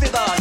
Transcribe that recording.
vida.